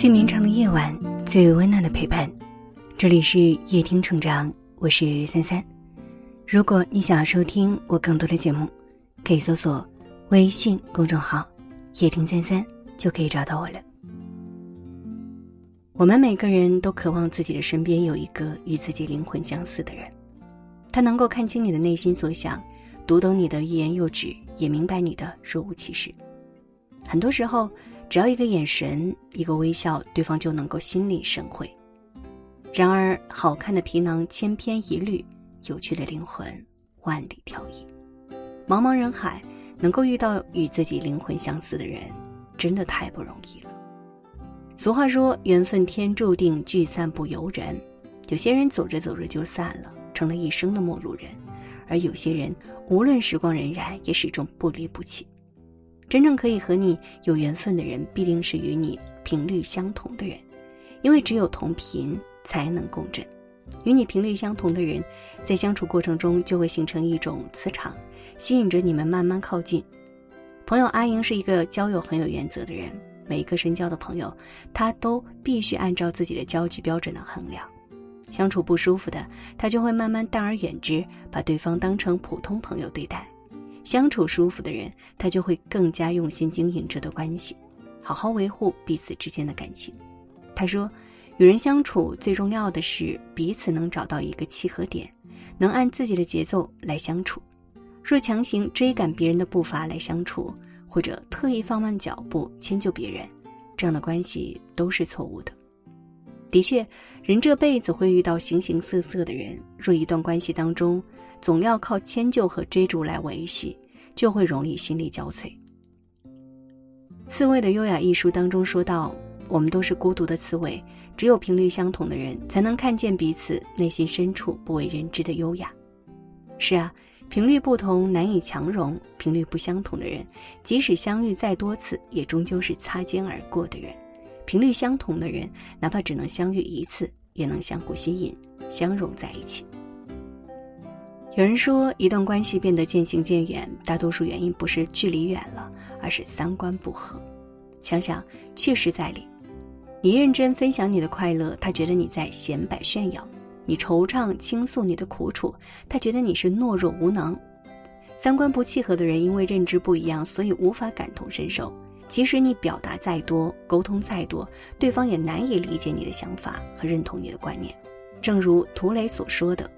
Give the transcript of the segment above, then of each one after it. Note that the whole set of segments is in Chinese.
最绵长的夜晚，最温暖的陪伴。这里是夜听成长，我是三三。如果你想要收听我更多的节目，可以搜索微信公众号“夜听三三”，就可以找到我了。我们每个人都渴望自己的身边有一个与自己灵魂相似的人，他能够看清你的内心所想，读懂你的欲言又止，也明白你的若无其事。很多时候。只要一个眼神，一个微笑，对方就能够心领神会。然而，好看的皮囊千篇一律，有趣的灵魂万里挑一。茫茫人海，能够遇到与自己灵魂相似的人，真的太不容易了。俗话说：“缘分天注定，聚散不由人。”有些人走着走着就散了，成了一生的陌路人；而有些人，无论时光荏苒，也始终不离不弃。真正可以和你有缘分的人，必定是与你频率相同的人，因为只有同频才能共振。与你频率相同的人，在相处过程中就会形成一种磁场，吸引着你们慢慢靠近。朋友阿莹是一个交友很有原则的人，每一个深交的朋友，她都必须按照自己的交际标准来衡量。相处不舒服的，她就会慢慢淡而远之，把对方当成普通朋友对待。相处舒服的人，他就会更加用心经营这段关系，好好维护彼此之间的感情。他说：“与人相处最重要的是彼此能找到一个契合点，能按自己的节奏来相处。若强行追赶别人的步伐来相处，或者特意放慢脚步迁就别人，这样的关系都是错误的。的确，人这辈子会遇到形形色色的人，若一段关系当中，总要靠迁就和追逐来维系，就会容易心力交瘁。《刺猬的优雅》一书当中说到：“我们都是孤独的刺猬，只有频率相同的人，才能看见彼此内心深处不为人知的优雅。”是啊，频率不同难以强融，频率不相同的人，即使相遇再多次，也终究是擦肩而过的人；频率相同的人，哪怕只能相遇一次，也能相互吸引，相融在一起。有人说，一段关系变得渐行渐远，大多数原因不是距离远了，而是三观不合。想想，确实在理。你认真分享你的快乐，他觉得你在显摆炫耀；你惆怅倾诉你的苦楚，他觉得你是懦弱无能。三观不契合的人，因为认知不一样，所以无法感同身受。即使你表达再多，沟通再多，对方也难以理解你的想法和认同你的观念。正如涂磊所说的。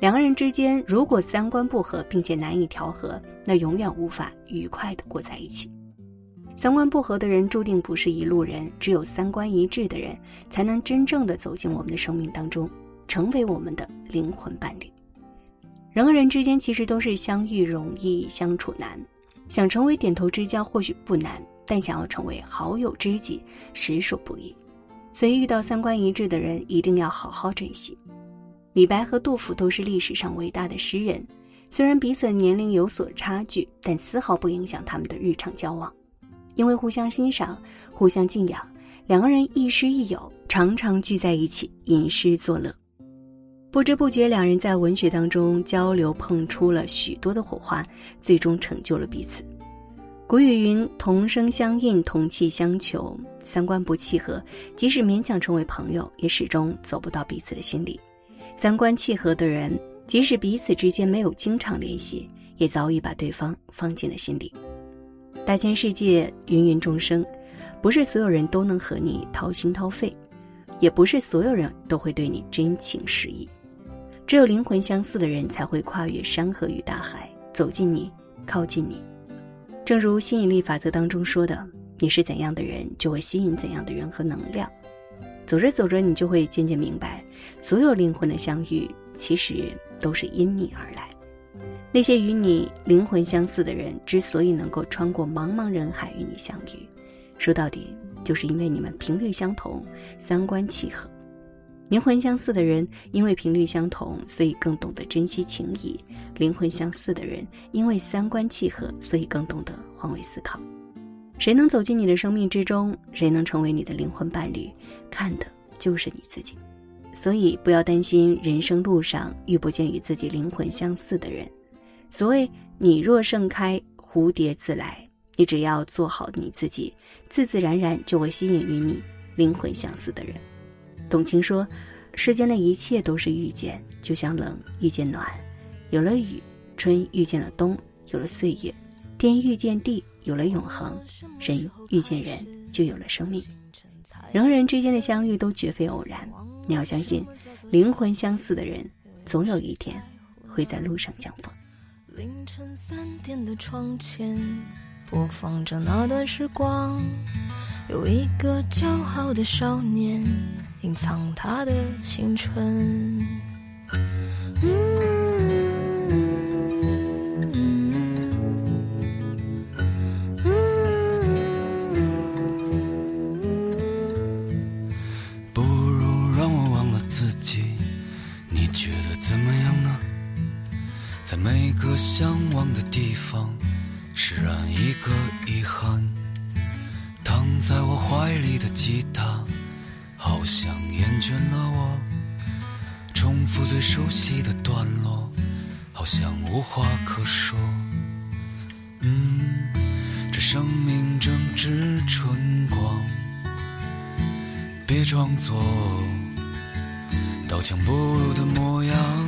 两个人之间如果三观不合，并且难以调和，那永远无法愉快的过在一起。三观不合的人注定不是一路人，只有三观一致的人，才能真正的走进我们的生命当中，成为我们的灵魂伴侣。人和人之间其实都是相遇容易相处难，想成为点头之交或许不难，但想要成为好友知己，实属不易。所以遇到三观一致的人，一定要好好珍惜。李白和杜甫都是历史上伟大的诗人，虽然彼此年龄有所差距，但丝毫不影响他们的日常交往，因为互相欣赏、互相敬仰，两个人亦师亦友，常常聚在一起吟诗作乐。不知不觉，两人在文学当中交流，碰出了许多的火花，最终成就了彼此。古语云：“同声相应，同气相求。”三观不契合，即使勉强成为朋友，也始终走不到彼此的心里。三观契合的人，即使彼此之间没有经常联系，也早已把对方放进了心里。大千世界，芸芸众生，不是所有人都能和你掏心掏肺，也不是所有人都会对你真情实意。只有灵魂相似的人，才会跨越山河与大海，走进你，靠近你。正如吸引力法则当中说的：“你是怎样的人，就会吸引怎样的人和能量。”走着走着，你就会渐渐明白，所有灵魂的相遇其实都是因你而来。那些与你灵魂相似的人，之所以能够穿过茫茫人海与你相遇，说到底，就是因为你们频率相同，三观契合。灵魂相似的人，因为频率相同，所以更懂得珍惜情谊；灵魂相似的人，因为三观契合，所以更懂得换位思考。谁能走进你的生命之中？谁能成为你的灵魂伴侣？看的就是你自己。所以不要担心人生路上遇不见与自己灵魂相似的人。所谓“你若盛开，蝴蝶自来”，你只要做好你自己，自自然然就会吸引与你灵魂相似的人。董卿说：“世间的一切都是遇见，就像冷遇见暖，有了雨；春遇见了冬，有了岁月；天遇见地，有了永恒；人遇见人，就有了生命。人和人之间的相遇都绝非偶然，你要相信，灵魂相似的人，总有一天会在路上相逢。”凌晨三点的窗前，播放着那段时光。有一个骄傲的少年，隐藏他的青春。嗯向往的地方，释然一个遗憾。躺在我怀里的吉他，好像厌倦了我。重复最熟悉的段落，好像无话可说。嗯，这生命正值春光，别装作刀枪不入的模样。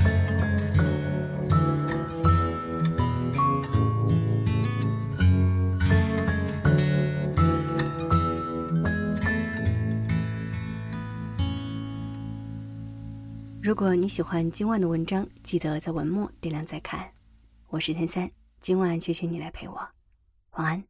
如果你喜欢今晚的文章，记得在文末点亮再看。我是天三，今晚谢谢你来陪我，晚安。